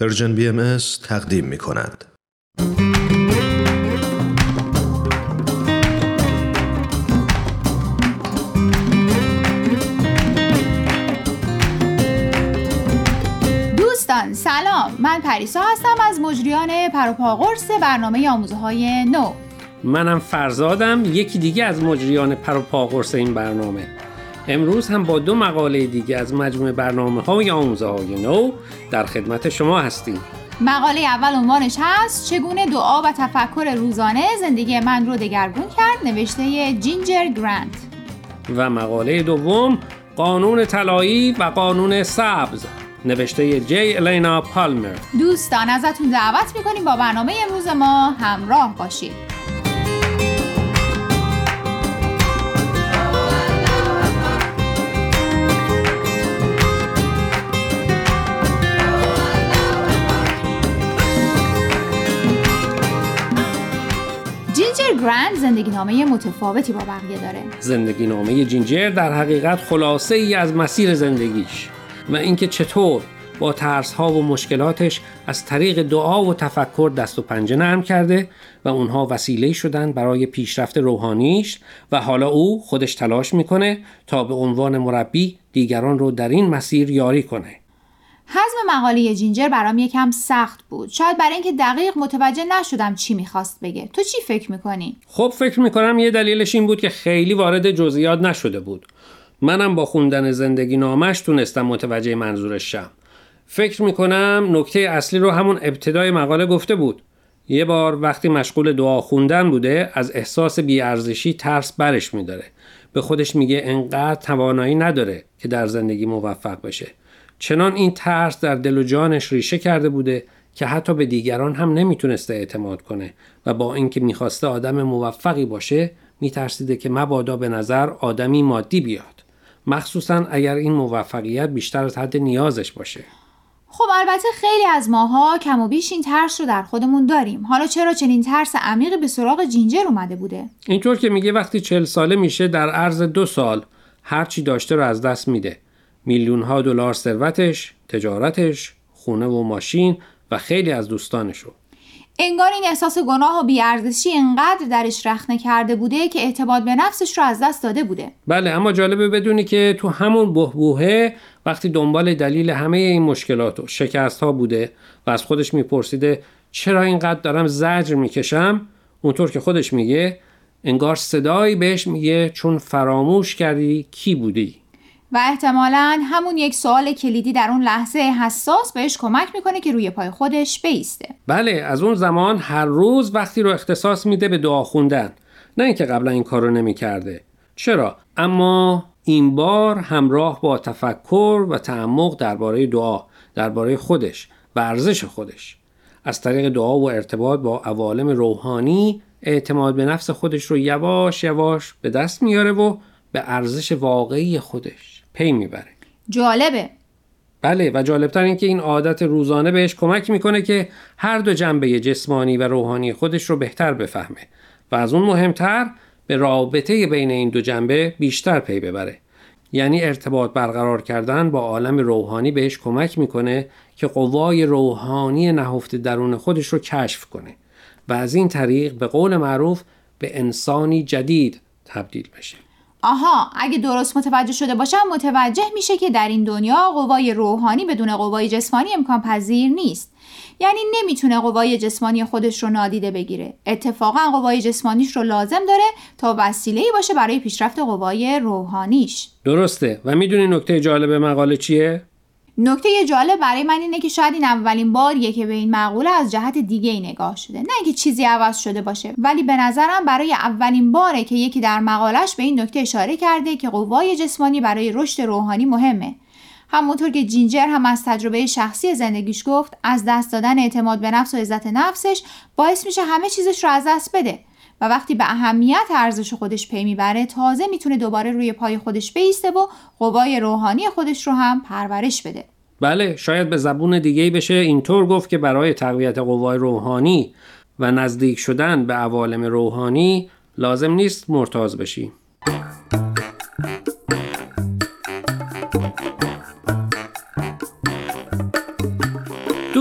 Persian BMS تقدیم می کند. دوستان سلام. من پریسا هستم از مجریان پروپاقرص برنامه آموزه های نو. منم فرزادم یکی دیگه از مجریان پروپاقرص این برنامه. امروز هم با دو مقاله دیگه از مجموعه برنامه های آموزه های نو در خدمت شما هستیم. مقاله اول عنوانش هست چگونه دعا و تفکر روزانه زندگی من رو دگرگون کرد؟ نوشته جینجر گرانت. و مقاله دوم قانون طلایی و قانون سبز نوشته جی الینا پالمر دوستان ازتون دعوت می‌کنیم با برنامه امروز ما همراه باشید. گرند زندگی نامه متفاوتی با بقیه داره. زندگی نامه جینجر در حقیقت خلاصه ای از مسیر زندگیش و اینکه چطور با ترس ها و مشکلاتش از طریق دعا و تفکر دست و پنجه نرم کرده و اونها وسیله شدن برای پیشرفت روحانیش و حالا او خودش تلاش می‌کنه تا به عنوان مربی دیگران رو در این مسیر یاری کنه. حزم مقاله جینجر برام یکم سخت بود. شاید برای اینکه دقیق متوجه نشدم چی می‌خواست بگه. تو چی فکر می‌کنی؟ خب فکر می‌کنم یه دلیلش این بود که خیلی وارد جزئیات نشده بود. منم با خوندن زندگی نامش تونستم متوجه منظورش شم. فکر می‌کنم نکته اصلی رو همون ابتدای مقاله گفته بود. یه بار وقتی مشغول دعا خوندن بوده از احساس بیارزشی ترس برش میداره. به خودش میگه انقدر توانایی نداره که در زندگی موفق بشه. چنان این ترس در دل و جانش ریشه کرده بوده که حتی به دیگران هم نمی‌تونسته اعتماد کنه و با اینکه می‌خواسته آدم موفقی باشه میترسیده که مبادا به نظر آدمی مادی بیاد. مخصوصا اگر این موفقیت بیشتر از حد نیازش باشه. خب البته خیلی از ماها کم و بیش این ترس رو در خودمون داریم. حالا چرا چنین ترس عمیقی به سراغ جینجر اومده بوده؟ اینطور که میگه وقتی چل ساله میشه در عرض دو سال هرچی داشته رو از دست میده. میلیون ها دلار ثروتش، تجارتش، خونه و ماشین و خیلی از دوستانش رو. انگار این احساس گناه و بیارزشی انقدر درش رخنه کرده بوده که اعتماد به نفسش رو از دست داده بوده. بله اما جالبه بدونی که تو همون بهبوهه وقتی دنبال دلیل همه این مشکلات و شکست ها بوده و از خودش میپرسیده چرا اینقدر دارم زجر می‌کشم اونطور که خودش میگه انگار صدایی بهش میگه چون فراموش کردی کی بودی و احتمالا همون یک سوال کلیدی در اون لحظه حساس بهش کمک می‌کنه که روی پای خودش بیسته. بله از اون زمان هر روز وقتی رو اختصاص میده به دعا خوندن نه اینکه قبلا این کارو نمی‌کرده. چرا؟ اما این بار همراه با تفکر و تعمق درباره دعا درباره خودش و ارزش خودش. از طریق دعا و ارتباط با عوالم روحانی اعتماد به نفس خودش رو یواش یواش به دست میاره و به ارزش واقعی خودش. پی می‌بره. جالبه. بله و جالبتر این که این عادت روزانه بهش کمک می‌کنه که هر دو جنبه جسمانی و روحانی خودش رو بهتر بفهمه و از اون مهمتر به رابطه بین این دو جنبه بیشتر پی ببره. یعنی ارتباط برقرار کردن با عالم روحانی بهش کمک می‌کنه که قوای روحانی نهفته درون خودش رو کشف کنه و از این طریق به قول معروف به انسانی جدید تبدیل بشه. آها اگه درست متوجه شده باشم متوجه میشه که در این دنیا قوای روحانی بدون قوای جسمانی امکان پذیر نیست. یعنی نمی‌تونه قوای جسمانی خودش رو نادیده بگیره. اتفاقا قوای جسمانیش رو لازم داره تا وسیله باشه برای پیشرفت قوای روحانیش. درسته. و می‌دونی نکته جالب مقاله چیه؟ نکته جالب برای من اینه که شاید این اولین باریه که به این مقوله از جهت دیگه ای نگاه شده. نه اینکه چیزی عوض شده باشه ولی به نظرم برای اولین باره که یکی در مقالش به این نکته اشاره کرده که قوای جسمانی برای رشد روحانی مهمه. همونطور که جینجر هم از تجربه شخصی زندگیش گفت از دست دادن اعتماد به نفس و عزت نفسش باعث میشه همه چیزش رو از دست بده. و وقتی به اهمیت ارزش خودش پی می‌بره تازه می‌تونه دوباره روی پای خودش بیسته و قوای روحانی خودش رو هم پرورش بده. بله شاید به زبون دیگه بشه اینطور گفت که برای تقویت قوای روحانی و نزدیک شدن به عوالم روحانی لازم نیست مرتاز بشی.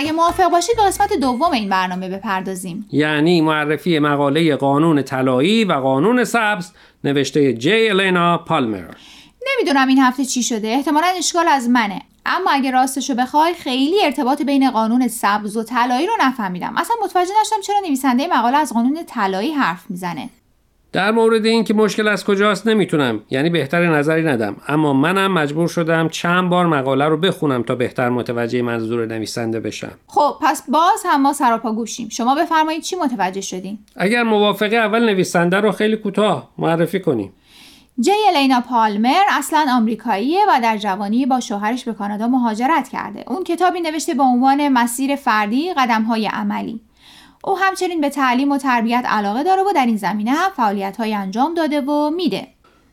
اگه موافق باشید به قسمت دوم این برنامه بپردازیم. یعنی معرفی مقاله قانون طلایی و قانون سبز نوشته جی الینا پالمر نمی‌دونم این هفته چی شده. احتمالا اشکال از منه. اما اگه راستشو بخوای خیلی ارتباط بین قانون سبز و طلایی رو نفهمیدم. اصلا متوجه نشدم چرا نویسنده مقاله از قانون طلایی حرف می‌زنه. در مورد اینکه مشکل از کجاست نمی‌تونم یعنی بهتر نظری ندم. اما منم مجبور شدم چند بار مقاله رو بخونم تا بهتر متوجه منظور نویسنده بشم. خب پس باز هم ما سراپا گوشیم. شما بفرمایید چی متوجه شدین؟ اگر موافقه اول نویسنده رو خیلی کوتاه معرفی کنیم. جی الینا پالمر اصلا آمریکاییه و در جوانی با شوهرش به کانادا مهاجرت کرده. اون کتابی نوشته با عنوان مسیر فردی قدم های عملی. او همچنین به تعلیم و تربیت علاقه داره و در این زمینه هم فعالیت های انجام داده و میده.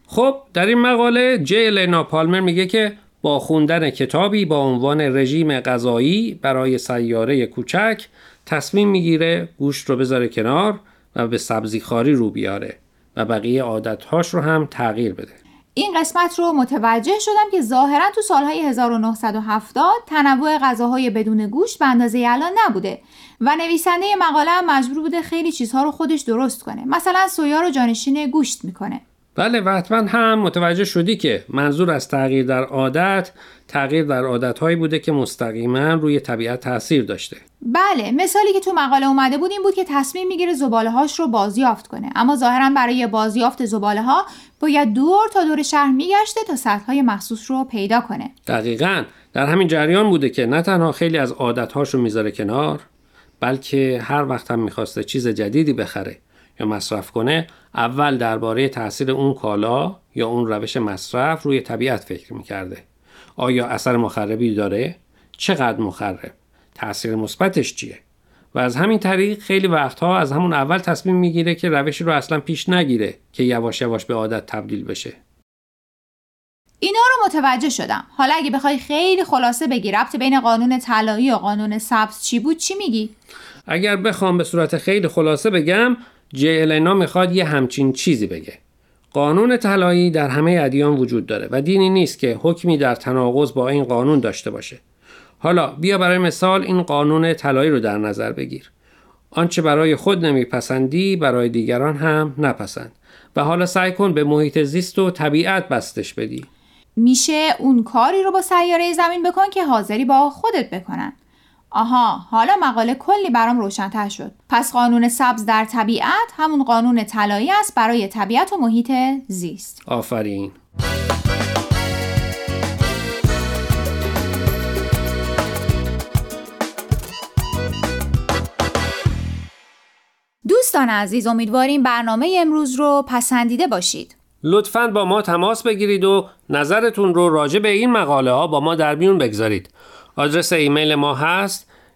خب در این مقاله جی لینا پالمر میگه که با خوندن کتابی با عنوان رژیم غذایی برای سیاره کوچک تصمیم می‌گیره گوشت رو بذاره کنار و به سبزی خاری رو بیاره و بقیه عادتهاش رو هم تغییر بده. این قسمت رو متوجه شدم که ظاهرا تو سالهای 1970 تنوع غذاهای بدون گوشت به اندازه الان نبوده و نویسنده مقاله مجبور بوده خیلی چیزها رو خودش درست کنه. مثلا سویا رو جانشین گوشت می‌کنه. بله و حتما هم متوجه شدی که منظور از تغییر در عادت تغییر در عادتهایی بوده که مستقیما روی طبیعت تاثیر داشته. بله مثالی که تو مقاله اومده بود این بود که تصمیم می‌گیره زباله هاش رو بازیافت کنه. اما ظاهرا برای بازیافت زباله ها باید دور تا دور شهر میگشته تا سطح های مخصوص رو پیدا کنه. دقیقا. در همین جریان بوده که نه تنها خیلی از عادتهاش رو می‌ذاره کنار بلکه هر وقت هم می‌خواسته چیز جدیدی بخره. یا مصرف کنه اول درباره تاثیر اون کالا یا اون روش مصرف روی طبیعت فکر می‌کرده. آیا اثر مخربی داره؟ چقدر مخرب؟ تاثیر مثبتش چیه؟ و از همین طریق خیلی وقتها از همون اول تصمیم می‌گیره که روشی رو اصلا پیش نگیره که یواش یواش به عادت تبدیل بشه. اینا رو متوجه شدم. حالا اگه بخوای خیلی خلاصه بگی ربط بین قانون طلایی و قانون سبز چی بود چی میگی؟ اگر بخوام به صورت خیلی خلاصه بگم جی النا می‌خواد یه همچین چیزی بگه. قانون طلایی در همه ادیان وجود داره و دینی نیست که حکمی در تناقض با این قانون داشته باشه. حالا بیا برای مثال این قانون طلایی رو در نظر بگیر. آنچه برای خود نمیپسندی برای دیگران هم نپسند. و حالا سعی کن به محیط زیست و طبیعت بستش بدی. میشه اون کاری رو با سیاره زمین بکن که حاضری با خودت بکنن. آها حالا مقاله کلی برام روشنتر شد. پس قانون سبز در طبیعت همون قانون طلایی است برای طبیعت و محیط زیست. آفرین. دوستان عزیز امیدواریم برنامه امروز رو پسندیده باشید. لطفا با ما تماس بگیرید و نظرتون رو راجع به این مقاله ها با ما در میون بگذارید. آدرس ایمیل ما هست